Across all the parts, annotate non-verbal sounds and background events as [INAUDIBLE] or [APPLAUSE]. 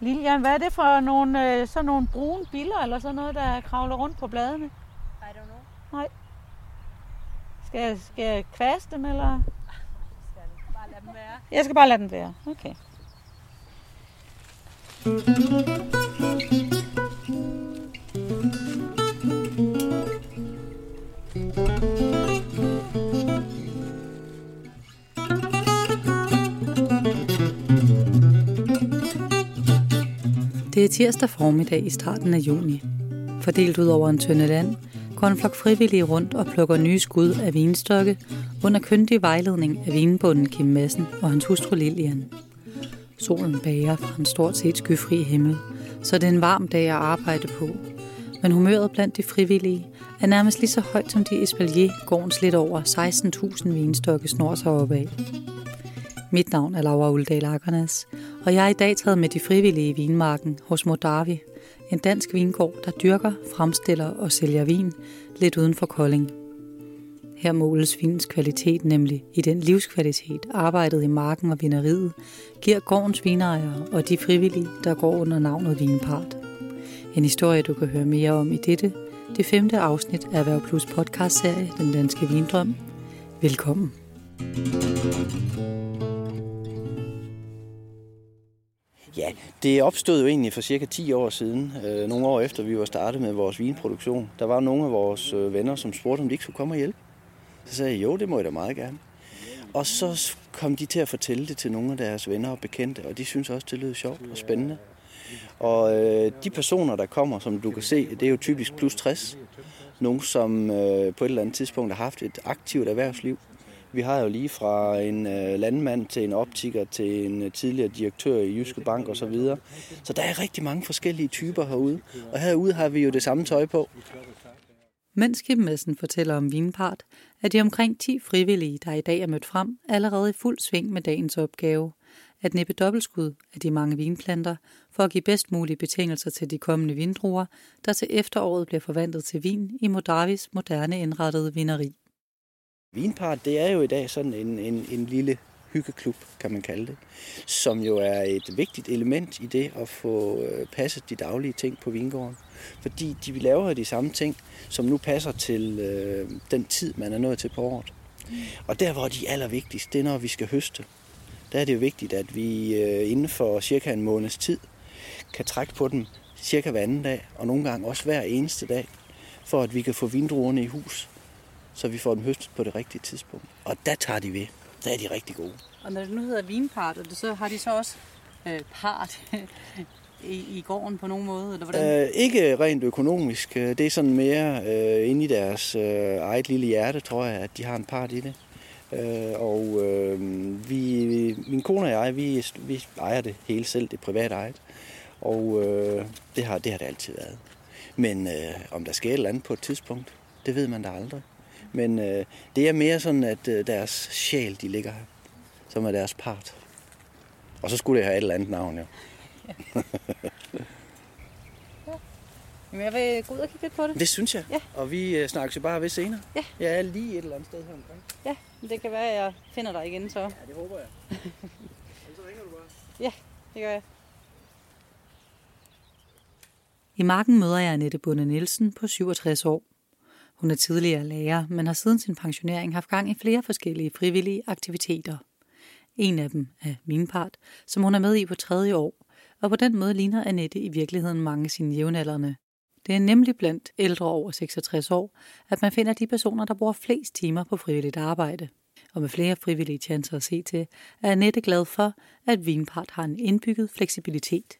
Lilian, hvad er det for nogle, øh, sådan nogle brune biller eller sådan noget, der kravler rundt på bladene? I don't know. Skal jeg, skal jeg kvaste dem, eller? Skal bare lade dem være. Jeg skal bare lade den være. Okay. Det er tirsdag formiddag i starten af juni. Fordelt ud over en tynde land, går en flok frivillige rundt og plukker nye skud af vinstokke under kyndig vejledning af vinbunden Kim Madsen og hans hustru Lilian. Solen bager fra en stort set skyfri himmel, så det er en varm dag at arbejde på. Men humøret blandt de frivillige er nærmest lige så højt som de Espalier, gårdens lidt over 16.000 vinstokke snor sig opad. Mit navn er Laura Uldal Akernes, og jeg er i dag taget med de frivillige i vinmarken hos Modavi, en dansk vingård, der dyrker, fremstiller og sælger vin lidt uden for Kolding. Her måles vinens kvalitet nemlig i den livskvalitet, arbejdet i marken og vineriet, giver gårdens vinejere og de frivillige, der går under navnet Vinpart. En historie, du kan høre mere om i dette, det femte afsnit af Erhverv Plus podcastserie Den Danske Vindrøm. Velkommen. Ja, det opstod jo egentlig for cirka 10 år siden, øh, nogle år efter vi var startet med vores vinproduktion. Der var nogle af vores øh, venner, som spurgte, om de ikke skulle komme og hjælpe. Så sagde jeg, jo, det må jeg da meget gerne. Og så kom de til at fortælle det til nogle af deres venner og bekendte, og de synes også, det lød sjovt og spændende. Og øh, de personer, der kommer, som du kan se, det er jo typisk plus 60. Nogle, som øh, på et eller andet tidspunkt har haft et aktivt erhvervsliv. Vi har jo lige fra en øh, landmand til en optiker til en øh, tidligere direktør i Jyske Bank osv. Så, videre. så der er rigtig mange forskellige typer herude. Og herude har vi jo det samme tøj på. Mens Kim Madsen fortæller om Vinpart, er de omkring 10 frivillige, der i dag er mødt frem, allerede i fuld sving med dagens opgave. At næppe dobbeltskud af de mange vinplanter, for at give bedst mulige betingelser til de kommende vindruer, der til efteråret bliver forvandlet til vin i Modavis moderne indrettede vineri. Vinpart, det er jo i dag sådan en, en, en lille hyggeklub, kan man kalde det, som jo er et vigtigt element i det at få øh, passet de daglige ting på vingården. Fordi de laver de samme ting, som nu passer til øh, den tid, man er nået til på året. Og der, hvor de er allervigtigst, det er, når vi skal høste. Der er det jo vigtigt, at vi øh, inden for cirka en måneds tid kan trække på dem cirka hver anden dag, og nogle gange også hver eneste dag, for at vi kan få vindruerne i hus, så vi får dem høstet på det rigtige tidspunkt. Og der tager de ved. Der er de rigtig gode. Og når det nu hedder vinpart, og det så, har de så også øh, part [LAUGHS] i, i gården på nogen måde? Eller hvordan? Øh, ikke rent økonomisk. Det er sådan mere øh, inde i deres øh, eget lille hjerte, tror jeg, at de har en part i det. Øh, og øh, vi, min kone og jeg, vi, vi ejer det hele selv, det er privat ejet. Og øh, det, har, det har det altid været. Men øh, om der sker et eller andet på et tidspunkt, det ved man da aldrig. Men øh, det er mere sådan, at øh, deres sjæl, de ligger her, som er deres part. Og så skulle det have et eller andet navn, jo. [LAUGHS] Jamen, jeg vil gå ud og kigge lidt på det. Det synes jeg. Ja. Og vi øh, snakkes jo bare ved senere. Ja. Jeg er lige et eller andet sted her omkring. Ja, men det kan være, at jeg finder dig igen så. Ja, det håber jeg. [LAUGHS] så ringer du bare. Det gør jeg. I marken møder jeg Annette Bunde Nielsen på 67 år. Hun er tidligere lærer, men har siden sin pensionering haft gang i flere forskellige frivillige aktiviteter. En af dem er min part, som hun er med i på tredje år, og på den måde ligner Annette i virkeligheden mange af sine jævnaldrende. Det er nemlig blandt ældre over 66 år, at man finder de personer, der bruger flest timer på frivilligt arbejde. Og med flere frivillige chancer at se til, er Annette glad for, at Vinpart har en indbygget fleksibilitet.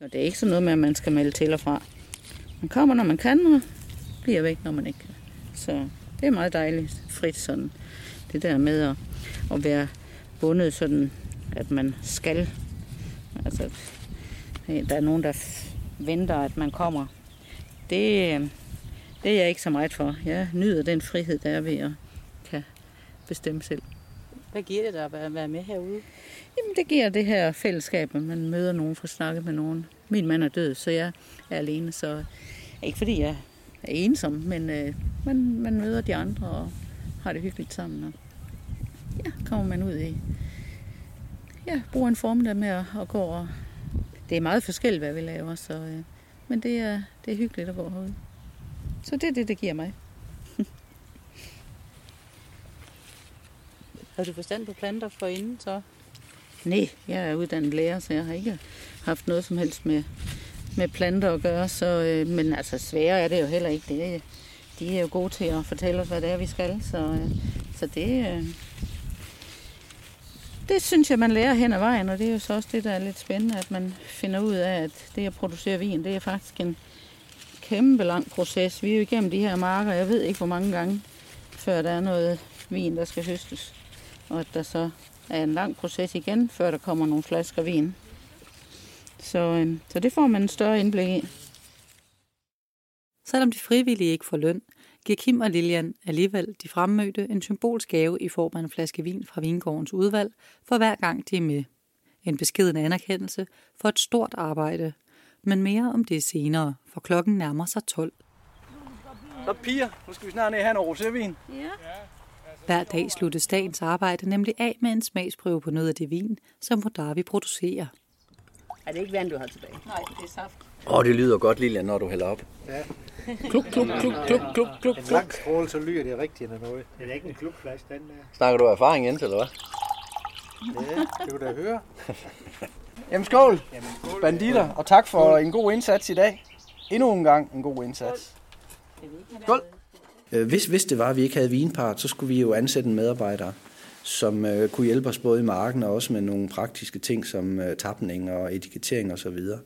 Og det er ikke sådan noget med, at man skal melde til og fra. Man kommer, når man kan, og bliver væk, når man ikke kan. Så det er meget dejligt frit sådan. Det der med at, at være bundet sådan, at man skal. Altså, der er nogen, der venter, at man kommer. Det, øh, det er jeg ikke så meget for. Jeg nyder den frihed, der er ved at kan bestemme selv. Hvad giver det dig at være- være med herude? Jamen, det giver det her fællesskab, at man møder nogen, får snakket med nogen. Min mand er død, så jeg er alene, så ikke fordi jeg er ensom, men øh, man, man møder de andre og har det hyggeligt sammen. Og ja, kommer man ud i, ja, bruger en formiddag med at, at gå og det det er meget forskelligt, hvad vi laver, så, øh, men det er, det er hyggeligt at gå herude. Så det er det, det giver mig. [LAUGHS] Har du forstand på planter for inden så? Nej, jeg er uddannet lærer, så jeg har ikke haft noget som helst med, med planter at gøre. Så, øh, men altså svære er det jo heller ikke. Det, de er jo gode til at fortælle os, hvad det er, vi skal. Så, øh, så det, øh, det synes jeg, man lærer hen ad vejen, og det er jo så også det, der er lidt spændende, at man finder ud af, at det at producere vin, det er faktisk en kæmpe lang proces. Vi er jo igennem de her marker, jeg ved ikke hvor mange gange, før der er noget vin, der skal høstes. Og at der så er en lang proces igen, før der kommer nogle flasker vin. Så, øh, så det får man en større indblik i. Selvom de frivillige ikke får løn, giver Kim og Lilian alligevel de fremmødte en symbolsk gave i form af en flaske vin fra Vingårdens udvalg for hver gang de er med. En beskeden anerkendelse for et stort arbejde, men mere om det senere, for klokken nærmer sig 12. Så piger, nu skal vi snart ned og have noget rosévin. Ja. Hver dag sluttes dagens arbejde nemlig af med en smagsprøve på noget af det vin, som Modavi producerer. Er det ikke vand, du har tilbage? Nej, det er saft. Åh, oh, det lyder godt, Lilian, når du hælder op. Kluk, kluk, kluk, kluk, kluk, kluk, En lang stråle, så lyder det rigtigt af noget. Det er ikke en klubflaske, den der. Snakker du erfaring, Jens, eller hvad? Ja, det vil da høre. [LAUGHS] Jamen skål, banditter, og tak for en god indsats i dag. Endnu en gang en god indsats. Skål. Øh, Hvis, hvis det var, at vi ikke havde vinpart, så skulle vi jo ansætte en medarbejder, som øh, kunne hjælpe os både i marken og også med nogle praktiske ting som øh, tapning og etikettering og så videre.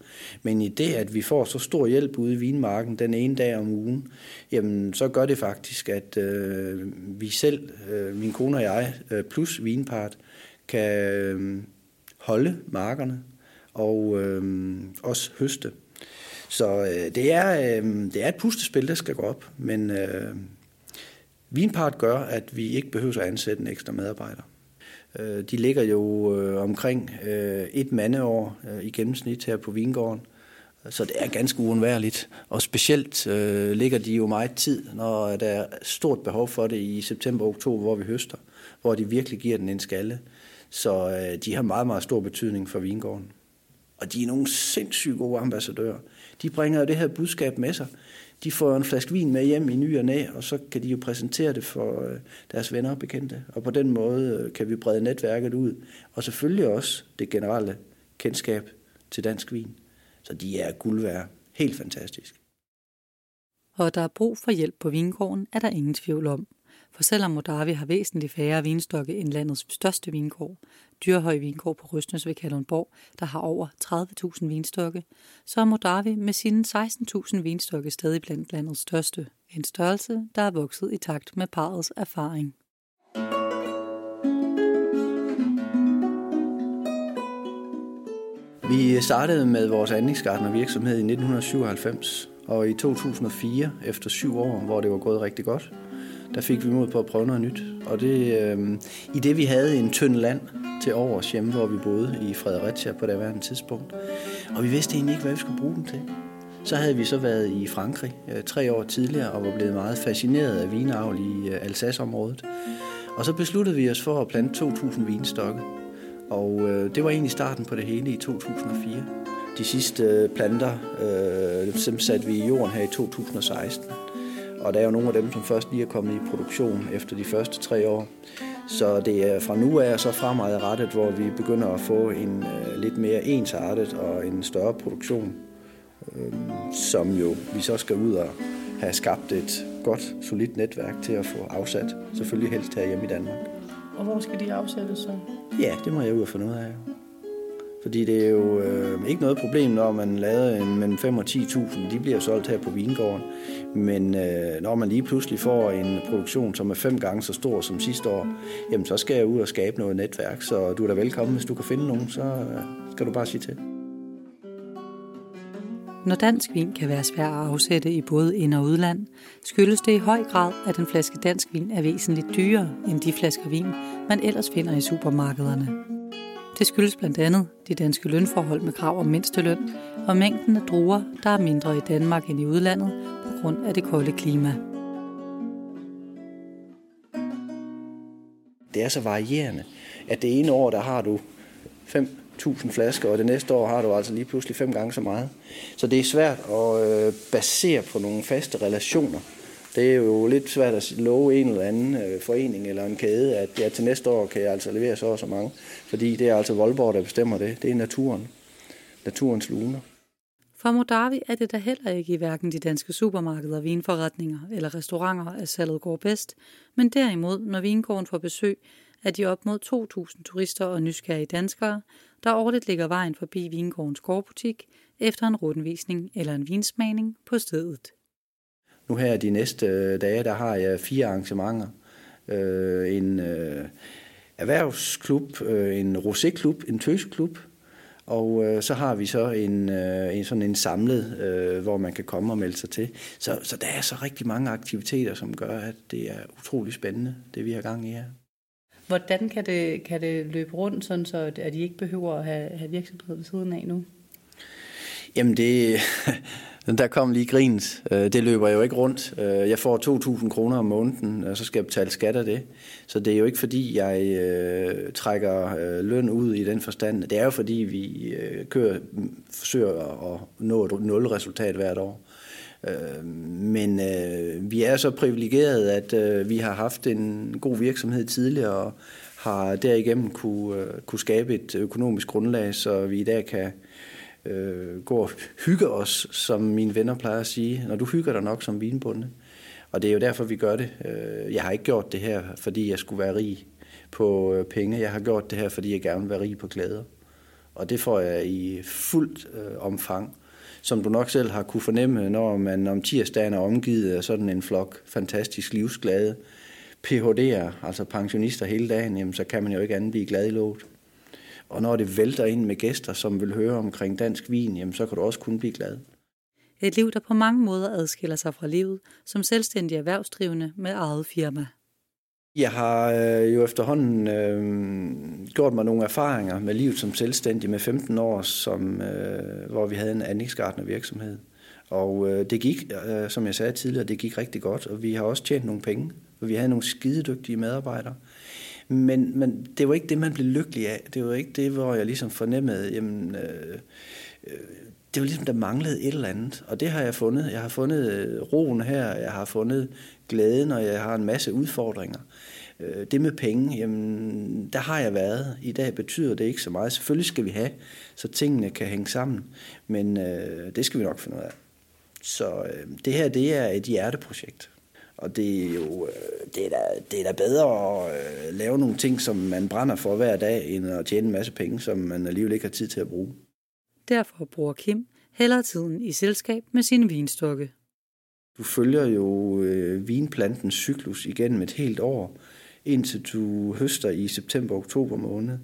Men i det, at vi får så stor hjælp ude i vinmarken den ene dag om ugen, jamen så gør det faktisk, at øh, vi selv, øh, min kone og jeg, øh, plus vinpart, kan øh, holde markerne og øh, også høste. Så øh, det, er, øh, det er et pustespil, der skal gå op, men øh, Vinpart gør, at vi ikke behøver at ansætte en ekstra medarbejder. Øh, de ligger jo øh, omkring øh, et mandeår øh, i gennemsnit her på Vingården, så det er ganske uundværligt. Og specielt øh, ligger de jo meget tid, når der er stort behov for det i september og oktober, hvor vi høster, hvor de virkelig giver den en skalle. Så øh, de har meget, meget stor betydning for Vingården. Og de er nogle sindssygt gode ambassadører. De bringer jo det her budskab med sig. De får en flaske vin med hjem i ny og næ, og så kan de jo præsentere det for øh, deres venner og bekendte. Og på den måde øh, kan vi brede netværket ud. Og selvfølgelig også det generelle kendskab til dansk vin. Så de er guld værd. Helt fantastisk. Og der er brug for hjælp på vingården, er der ingen tvivl om. For selvom Modavi har væsentligt færre vinstokke end landets største vingård, Dyrhøj Vingård på Røstnes ved Kalundborg, der har over 30.000 vinstokke, så er Modavi med sine 16.000 vinstokke stadig blandt landets største. En størrelse, der er vokset i takt med parrets erfaring. Vi startede med vores anlægsgartnervirksomhed i 1997, og i 2004, efter syv år, hvor det var gået rigtig godt, der fik vi mod på at prøve noget nyt. Og det, øh, i det vi havde en tynd land til overs hjemme, hvor vi boede i Fredericia på det værende tidspunkt, og vi vidste egentlig ikke, hvad vi skulle bruge den til. Så havde vi så været i Frankrig øh, tre år tidligere og var blevet meget fascineret af vinavl i øh, Alsace-området. Og så besluttede vi os for at plante 2.000 vinstokke. Og øh, det var egentlig starten på det hele i 2004. De sidste øh, planter øh, dem satte vi i jorden her i 2016. Og der er jo nogle af dem, som først lige er kommet i produktion efter de første tre år. Så det er fra nu af og så fremadrettet, hvor vi begynder at få en øh, lidt mere ensartet og en større produktion, øh, som jo vi så skal ud og have skabt et godt, solidt netværk til at få afsat. Selvfølgelig helst her hjemme i Danmark. Og hvor skal de afsættes så? Ja, det må jeg ud og finde ud af. Fordi det er jo øh, ikke noget problem, når man laver en mellem 5 og 10.000. De bliver solgt her på Vingården. Men øh, når man lige pludselig får en produktion, som er fem gange så stor som sidste år, jamen så skal jeg ud og skabe noget netværk. Så du er da velkommen, hvis du kan finde nogen, så øh, skal du bare sige til. Når dansk vin kan være svær at afsætte i både ind- og udland, skyldes det i høj grad, at en flaske dansk vin er væsentligt dyrere end de flasker vin, man ellers finder i supermarkederne. Det skyldes blandt andet de danske lønforhold med krav om mindsteløn og mængden af druer, der er mindre i Danmark end i udlandet grund af det kolde klima. Det er så varierende, at det ene år, der har du 5.000 flasker, og det næste år har du altså lige pludselig fem gange så meget. Så det er svært at øh, basere på nogle faste relationer. Det er jo lidt svært at love en eller anden øh, forening eller en kæde, at ja, til næste år kan jeg altså levere så og så mange. Fordi det er altså Voldborg, der bestemmer det. Det er naturen. Naturens luner. For Modavi er det da heller ikke i hverken de danske supermarkeder, vinforretninger eller restauranter, at salget går bedst, men derimod, når vingården får besøg er de op mod 2.000 turister og nysgerrige danskere, der årligt ligger vejen forbi vingårdens gårdbutik efter en rundvisning eller en vinsmagning på stedet. Nu her de næste øh, dage, der har jeg fire arrangementer. Øh, en øh, erhvervsklub, øh, en roséklub, en tøsklub, og øh, så har vi så en, øh, en sådan en samlet, øh, hvor man kan komme og melde sig til. Så, så der er så rigtig mange aktiviteter, som gør, at det er utrolig spændende, det vi har gang i her. Hvordan kan det, kan det løbe rundt, sådan så at I ikke behøver at have, have virksomhed ved siden af nu? Jamen det, der kom lige grins. Øh, det løber jo ikke rundt. Øh, jeg får 2.000 kroner om måneden, og så skal jeg betale skat af det. Så det er jo ikke fordi, jeg øh, trækker øh, løn ud i den forstand. Det er jo fordi, vi øh, kører, forsøger at nå et nul resultat hvert år. Øh, men øh, vi er så privilegeret, at øh, vi har haft en god virksomhed tidligere, og har derigennem kunne, øh, kunne skabe et økonomisk grundlag, så vi i dag kan øh, Øh, gå og hygge os, som mine venner plejer at sige. Når du hygger dig nok som vinbonde. Og det er jo derfor, vi gør det. Øh, jeg har ikke gjort det her, fordi jeg skulle være rig på øh, penge. Jeg har gjort det her, fordi jeg gerne vil være rig på glæder. Og det får jeg i fuldt øh, omfang. Som du nok selv har kunne fornemme, når man om tirsdagen er omgivet af sådan en flok fantastisk livsglade PHD'er, altså pensionister hele dagen, jamen, så kan man jo ikke andet blive glad i låget. Og når det vælter ind med gæster, som vil høre omkring dansk vin, jamen, så kan du også kun blive glad. Et liv, der på mange måder adskiller sig fra livet som selvstændig erhvervsdrivende med eget firma. Jeg har øh, jo efterhånden øh, gjort mig nogle erfaringer med livet som selvstændig med 15 år, som, øh, hvor vi havde en anlægsgartner virksomhed. Og øh, det gik, øh, som jeg sagde tidligere, det gik rigtig godt, og vi har også tjent nogle penge, og vi havde nogle skidedygtige medarbejdere. Men, men det var ikke det, man blev lykkelig af. Det var ikke det, hvor jeg ligesom fornemmede, jamen, øh, øh, det var ligesom, der manglede et eller andet. Og det har jeg fundet. Jeg har fundet øh, roen her, jeg har fundet glæden, og jeg har en masse udfordringer. Øh, det med penge, jamen, der har jeg været. I dag betyder det ikke så meget. Selvfølgelig skal vi have, så tingene kan hænge sammen. Men øh, det skal vi nok finde ud af. Så øh, det her, det er et hjerteprojekt. Og det er jo øh, det er da, det er da bedre at øh, lave nogle ting, som man brænder for hver dag, end at tjene en masse penge, som man alligevel ikke har tid til at bruge. Derfor bruger Kim hellere tiden i selskab med sine vinstokke. Du følger jo øh, vinplantens cyklus igennem et helt år, indtil du høster i september-oktober måned.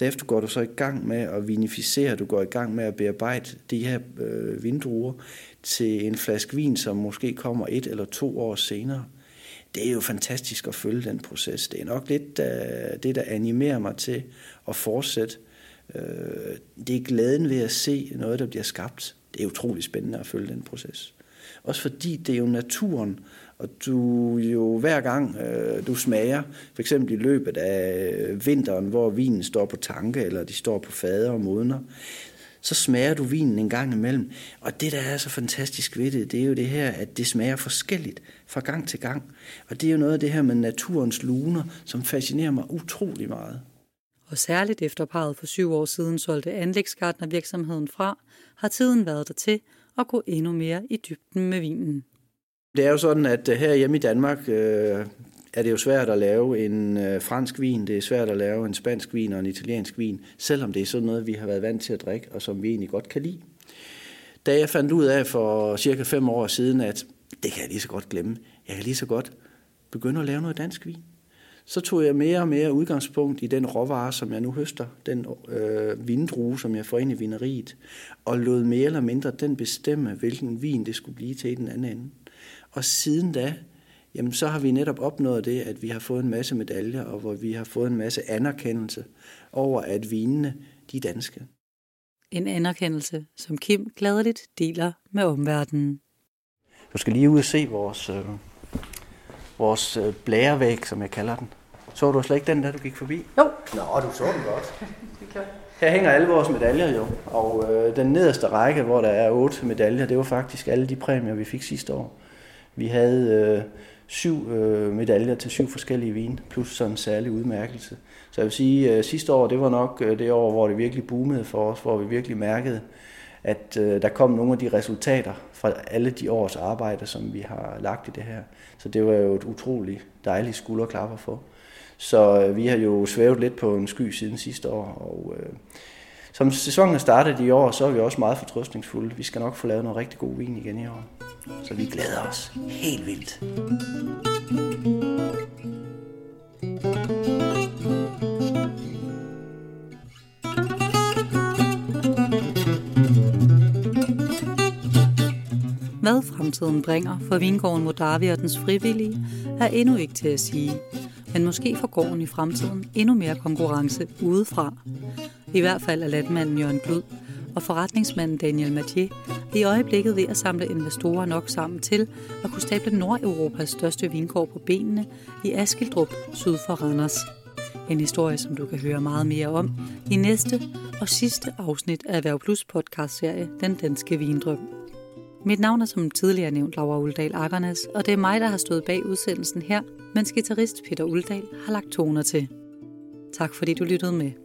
Derefter går du så i gang med at vinificere, du går i gang med at bearbejde de her øh, vindruer til en flaske vin, som måske kommer et eller to år senere. Det er jo fantastisk at følge den proces. Det er nok lidt uh, det, der animerer mig til at fortsætte. Uh, det er glæden ved at se noget, der bliver skabt. Det er utrolig spændende at følge den proces. Også fordi det er jo naturen, og du jo hver gang øh, du smager, for eksempel i løbet af øh, vinteren, hvor vinen står på tanke, eller de står på fader og modner, så smager du vinen en gang imellem. Og det, der er så fantastisk ved det, det er jo det her, at det smager forskelligt fra gang til gang. Og det er jo noget af det her med naturens luner, som fascinerer mig utrolig meget. Og særligt efter parret for syv år siden solgte anlægsgartnervirksomheden fra, har tiden været der til at gå endnu mere i dybden med vinen. Det er jo sådan, at øh, her hjemme i Danmark øh, er det jo svært at lave en øh, fransk vin, det er svært at lave en spansk vin og en italiensk vin, selvom det er sådan noget, vi har været vant til at drikke, og som vi egentlig godt kan lide. Da jeg fandt ud af for cirka fem år siden, at det kan jeg lige så godt glemme, jeg kan lige så godt begynde at lave noget dansk vin, så tog jeg mere og mere udgangspunkt i den råvare, som jeg nu høster, den øh, vindrue, som jeg får ind i vineriet, og lod mere eller mindre den bestemme, hvilken vin det skulle blive til i den anden ende. Og siden da, jamen så har vi netop opnået det, at vi har fået en masse medaljer, og hvor vi har fået en masse anerkendelse over, at vinene, de er danske. En anerkendelse, som Kim gladeligt deler med omverdenen. Du skal lige ud og se vores, øh, vores øh, blærevæg, som jeg kalder den. Så du slet ikke den der, du gik forbi? Jo. Nå, du så den godt. [LAUGHS] det er klart. Her hænger alle vores medaljer jo, og øh, den nederste række, hvor der er otte medaljer, det var faktisk alle de præmier, vi fik sidste år. Vi havde øh, syv øh, medaljer til syv forskellige vine, plus sådan en særlig udmærkelse. Så jeg vil sige, øh, sidste år, det var nok øh, det år, hvor det virkelig boomede for os, hvor vi virkelig mærkede, at øh, der kom nogle af de resultater fra alle de års arbejde, som vi har lagt i det her. Så det var jo et utroligt dejligt skulderklapper for. Så øh, vi har jo svævet lidt på en sky siden sidste år, og øh, som sæsonen er startet i år, så er vi også meget fortrøstningsfulde. Vi skal nok få lavet noget rigtig god vin igen i år. Så vi glæder os helt vildt. Hvad fremtiden bringer for vingården Modavi og dens frivillige, er endnu ikke til at sige. Men måske får gården i fremtiden endnu mere konkurrence udefra. I hvert fald er landmanden Jørgen Glud og forretningsmanden Daniel Mathieu i øjeblikket ved at samle investorer nok sammen til at kunne stable Nordeuropas største vingård på benene i Askildrup syd for Randers. En historie, som du kan høre meget mere om i næste og sidste afsnit af Erhverv Plus podcastserie Den Danske Vindrøm. Mit navn er som tidligere nævnt Laura Uldal Akkernes, og det er mig, der har stået bag udsendelsen her, mens gitarrist Peter Uldal har lagt toner til. Tak fordi du lyttede med.